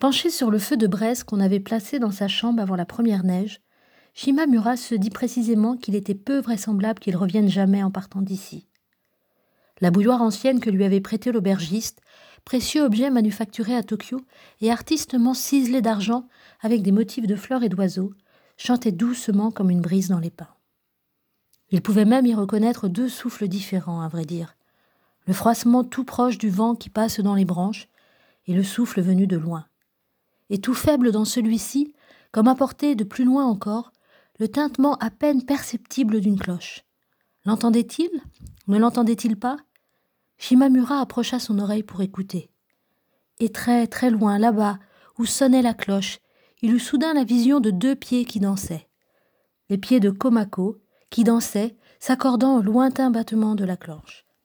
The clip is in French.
Penché sur le feu de braise qu'on avait placé dans sa chambre avant la première neige, Shimamura se dit précisément qu'il était peu vraisemblable qu'il revienne jamais en partant d'ici. La bouilloire ancienne que lui avait prêtée l'aubergiste, précieux objet manufacturé à Tokyo et artistement ciselé d'argent avec des motifs de fleurs et d'oiseaux, chantait doucement comme une brise dans les pins. Il pouvait même y reconnaître deux souffles différents, à vrai dire. Le froissement tout proche du vent qui passe dans les branches et le souffle venu de loin. Et tout faible dans celui-ci, comme apporté de plus loin encore, le tintement à peine perceptible d'une cloche. L'entendait-il? Ne l'entendait-il pas? Shimamura approcha son oreille pour écouter. Et très très loin, là-bas, où sonnait la cloche, il eut soudain la vision de deux pieds qui dansaient. Les pieds de Komako, qui dansaient, s'accordant au lointain battement de la cloche.